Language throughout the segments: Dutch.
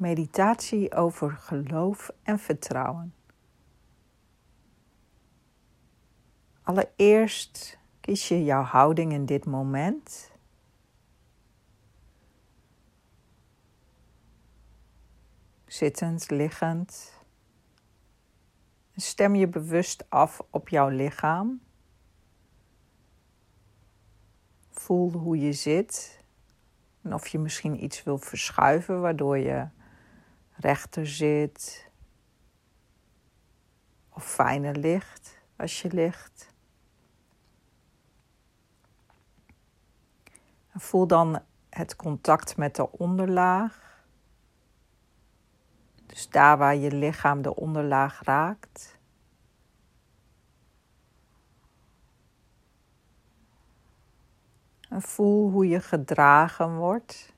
Meditatie over geloof en vertrouwen. Allereerst kies je jouw houding in dit moment. Zittend, liggend. Stem je bewust af op jouw lichaam. Voel hoe je zit en of je misschien iets wil verschuiven waardoor je rechter zit of fijner ligt als je ligt. En voel dan het contact met de onderlaag. Dus daar waar je lichaam de onderlaag raakt. En voel hoe je gedragen wordt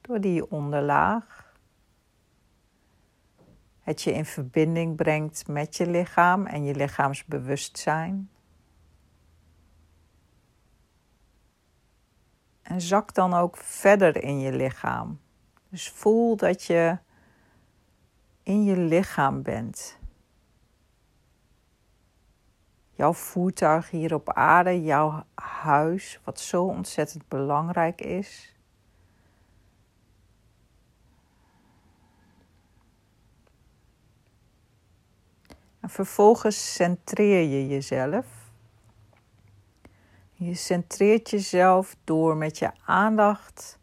door die onderlaag. Het je in verbinding brengt met je lichaam en je lichaamsbewustzijn. En zak dan ook verder in je lichaam. Dus voel dat je in je lichaam bent. Jouw voertuig hier op aarde, jouw huis, wat zo ontzettend belangrijk is. Vervolgens centreer je jezelf. Je centreert jezelf door met je aandacht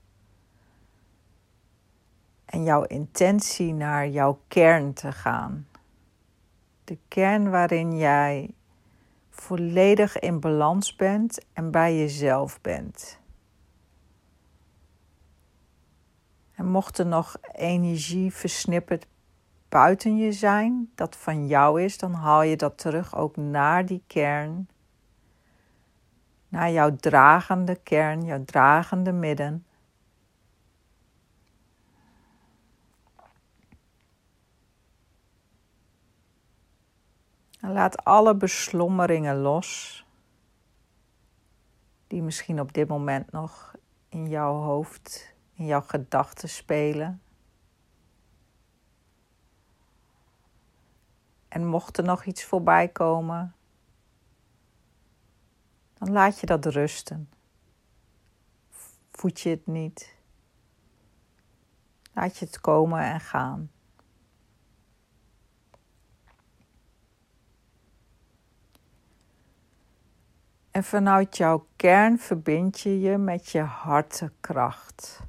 en jouw intentie naar jouw kern te gaan. De kern waarin jij volledig in balans bent en bij jezelf bent. En mocht er nog energie versnipperd buiten je zijn, dat van jou is, dan haal je dat terug ook naar die kern. Naar jouw dragende kern, jouw dragende midden. En laat alle beslommeringen los, die misschien op dit moment nog in jouw hoofd, in jouw gedachten spelen. En mocht er nog iets voorbij komen, dan laat je dat rusten. Voed je het niet. Laat je het komen en gaan. En vanuit jouw kern verbind je je met je hartekracht.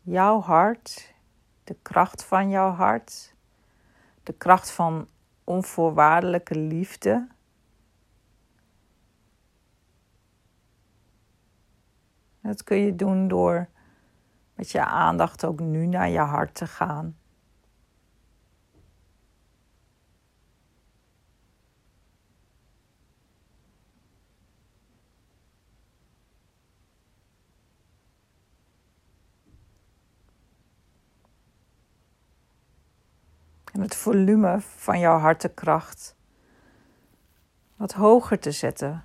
Jouw hart, de kracht van jouw hart, de kracht van onvoorwaardelijke liefde. Dat kun je doen door met je aandacht ook nu naar je hart te gaan. En het volume van jouw hartenkracht wat hoger te zetten.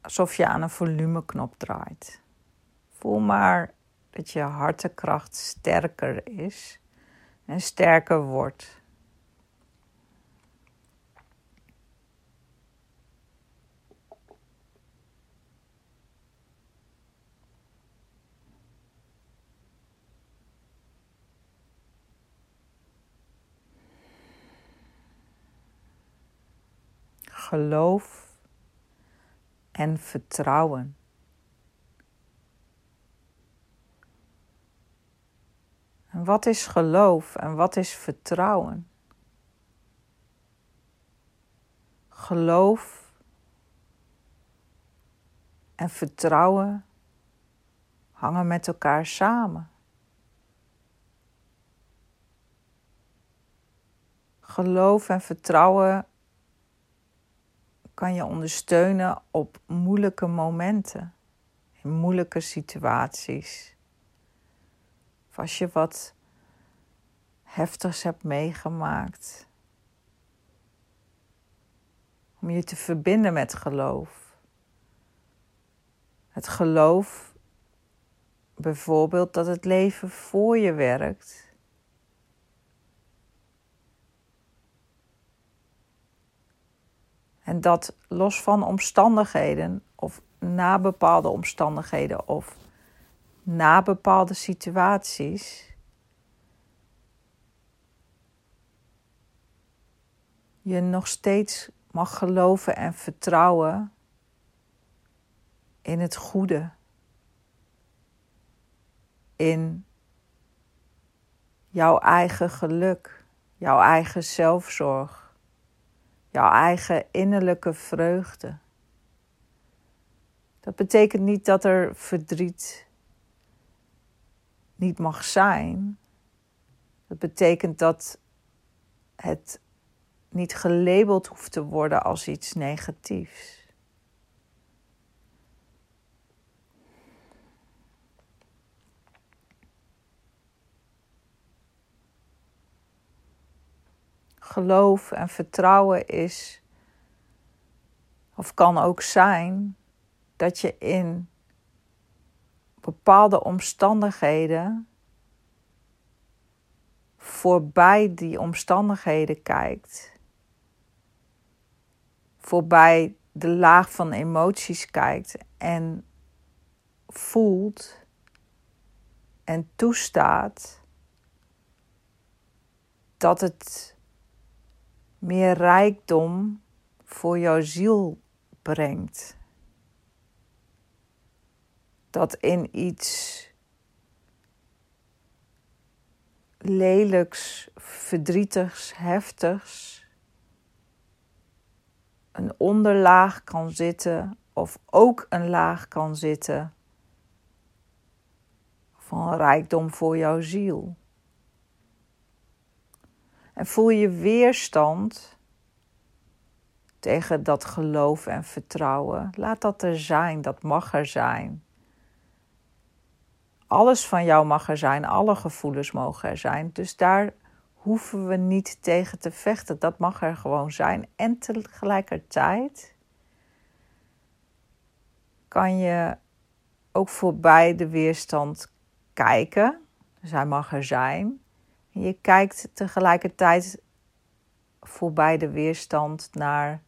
Alsof je aan een volumeknop draait. Voel maar dat je hartenkracht sterker is en sterker wordt. Geloof en vertrouwen. En wat is geloof en wat is vertrouwen? Geloof en vertrouwen hangen met elkaar samen. Geloof en vertrouwen kan je ondersteunen op moeilijke momenten, in moeilijke situaties. Of als je wat heftigs hebt meegemaakt. Om je te verbinden met geloof. Het geloof bijvoorbeeld dat het leven voor je werkt. En dat los van omstandigheden of na bepaalde omstandigheden of na bepaalde situaties je nog steeds mag geloven en vertrouwen in het goede, in jouw eigen geluk, jouw eigen zelfzorg, jouw eigen innerlijke vreugde. Dat betekent niet dat er verdriet niet mag zijn. Dat betekent dat het niet gelabeld hoeft te worden als iets negatiefs. Geloof en vertrouwen is, of kan ook zijn, dat je in bepaalde omstandigheden voorbij die omstandigheden kijkt voorbij de laag van emoties kijkt en voelt en toestaat dat het meer rijkdom voor jouw ziel brengt. Dat in iets lelijks, verdrietigs, heftigs een onderlaag kan zitten of ook een laag kan zitten van rijkdom voor jouw ziel. En voel je weerstand tegen dat geloof en vertrouwen. Laat dat er zijn, dat mag er zijn. Alles van jou mag er zijn, alle gevoelens mogen er zijn. Dus daar hoeven we niet tegen te vechten. Dat mag er gewoon zijn. En tegelijkertijd kan je ook voorbij de weerstand kijken. Dus hij mag er zijn. Je kijkt tegelijkertijd voorbij de weerstand naar.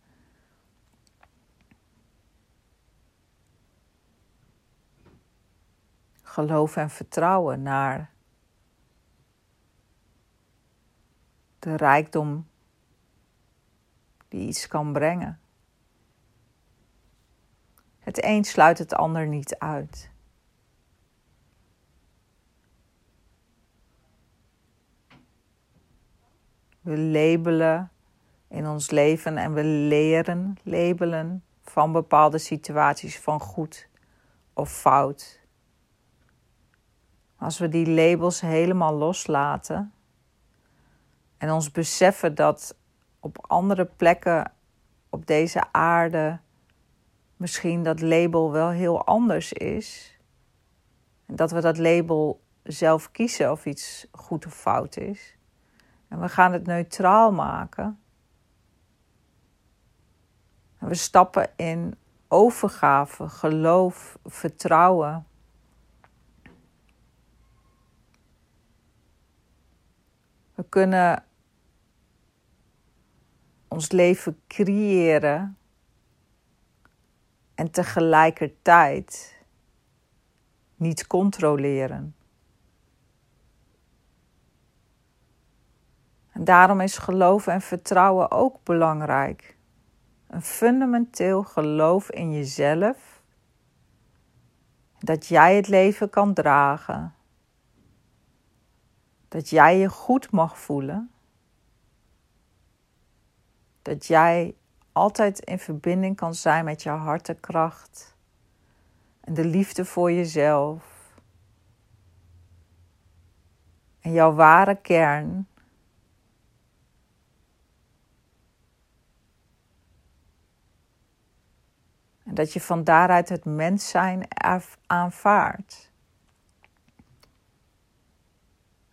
Geloof en vertrouwen naar de rijkdom die iets kan brengen. Het een sluit het ander niet uit. We labelen in ons leven en we leren labelen van bepaalde situaties van goed of fout. Als we die labels helemaal loslaten, en ons beseffen dat op andere plekken op deze aarde misschien dat label wel heel anders is. En dat we dat label zelf kiezen of iets goed of fout is. En we gaan het neutraal maken. En we stappen in overgave, geloof, vertrouwen. We kunnen ons leven creëren en tegelijkertijd niet controleren. En daarom is geloof en vertrouwen ook belangrijk. Een fundamenteel geloof in jezelf. Dat jij het leven kan dragen. Dat jij je goed mag voelen dat jij altijd in verbinding kan zijn met jouw hartenkracht en de liefde voor jezelf. En jouw ware kern. Dat je van daaruit het mens zijn aanvaardt.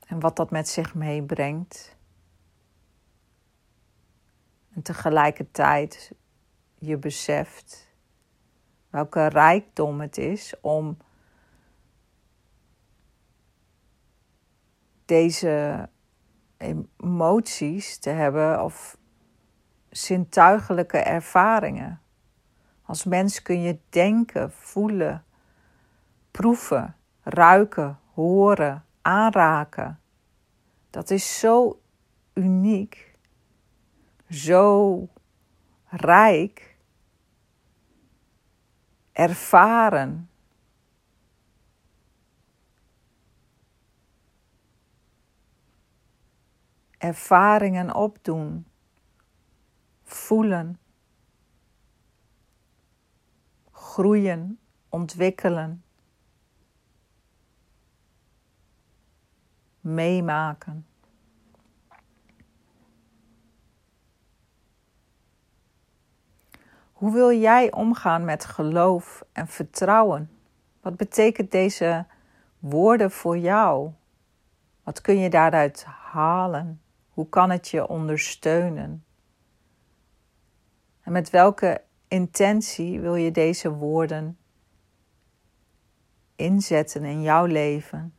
En wat dat met zich meebrengt. En tegelijkertijd je beseft welke rijkdom het is om deze emoties te hebben of zintuigelijke ervaringen. Als mens kun je denken, voelen, proeven, ruiken, horen, aanraken. Dat is zo uniek, zo rijk, ervaren. Ervaringen opdoen, voelen, groeien, ontwikkelen, meemaken. Hoe wil jij omgaan met geloof en vertrouwen? Wat betekent deze woorden voor jou? Wat kun je daaruit halen? Hoe kan het je ondersteunen? En met welke intentie wil je deze woorden inzetten in jouw leven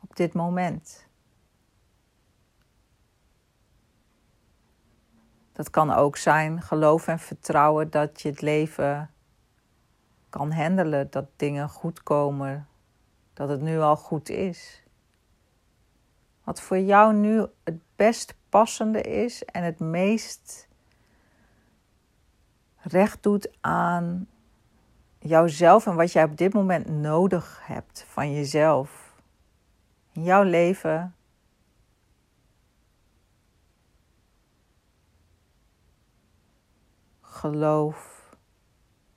op dit moment? Dat kan ook zijn geloof en vertrouwen dat je het leven kan handelen, dat dingen goed komen, dat het nu al goed is. Wat voor jou nu het best passende is en het meest recht doet aan jouzelf en wat jij op dit moment nodig hebt van jezelf. In jouw leven geloof,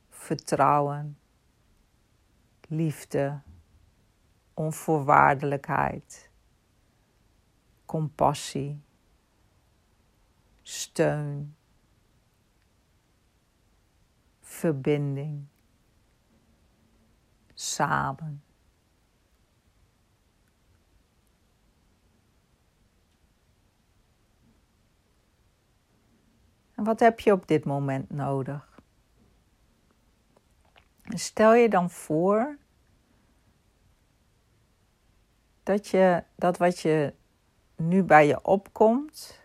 vertrouwen, liefde, onvoorwaardelijkheid, compassie, steun, verbinding, samen. En wat heb je op dit moment nodig? Stel je dan voor dat je dat wat je nu bij je opkomt,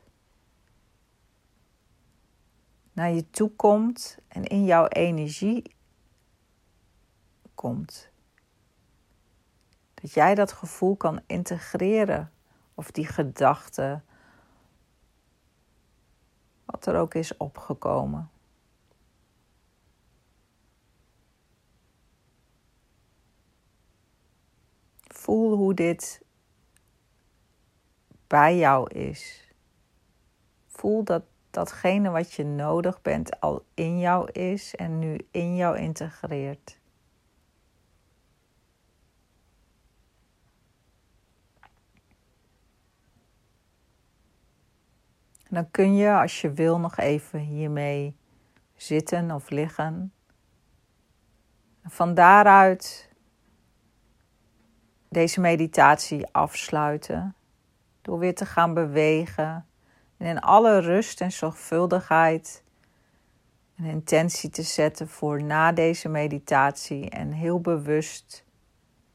naar je toe komt en in jouw energie komt. Dat jij dat gevoel kan integreren of die gedachte wat er ook is opgekomen. Voel hoe dit bij jou is. Voel dat datgene wat je nodig bent al in jou is en nu in jou integreert. dan kun je, als je wil, nog even hiermee zitten of liggen. Van daaruit deze meditatie afsluiten. Door weer te gaan bewegen. En in alle rust en zorgvuldigheid een intentie te zetten voor na deze meditatie. En heel bewust,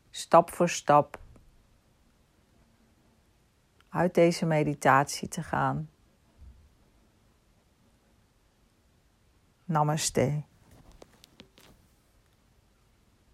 stap voor stap, uit deze meditatie te gaan. Namaste.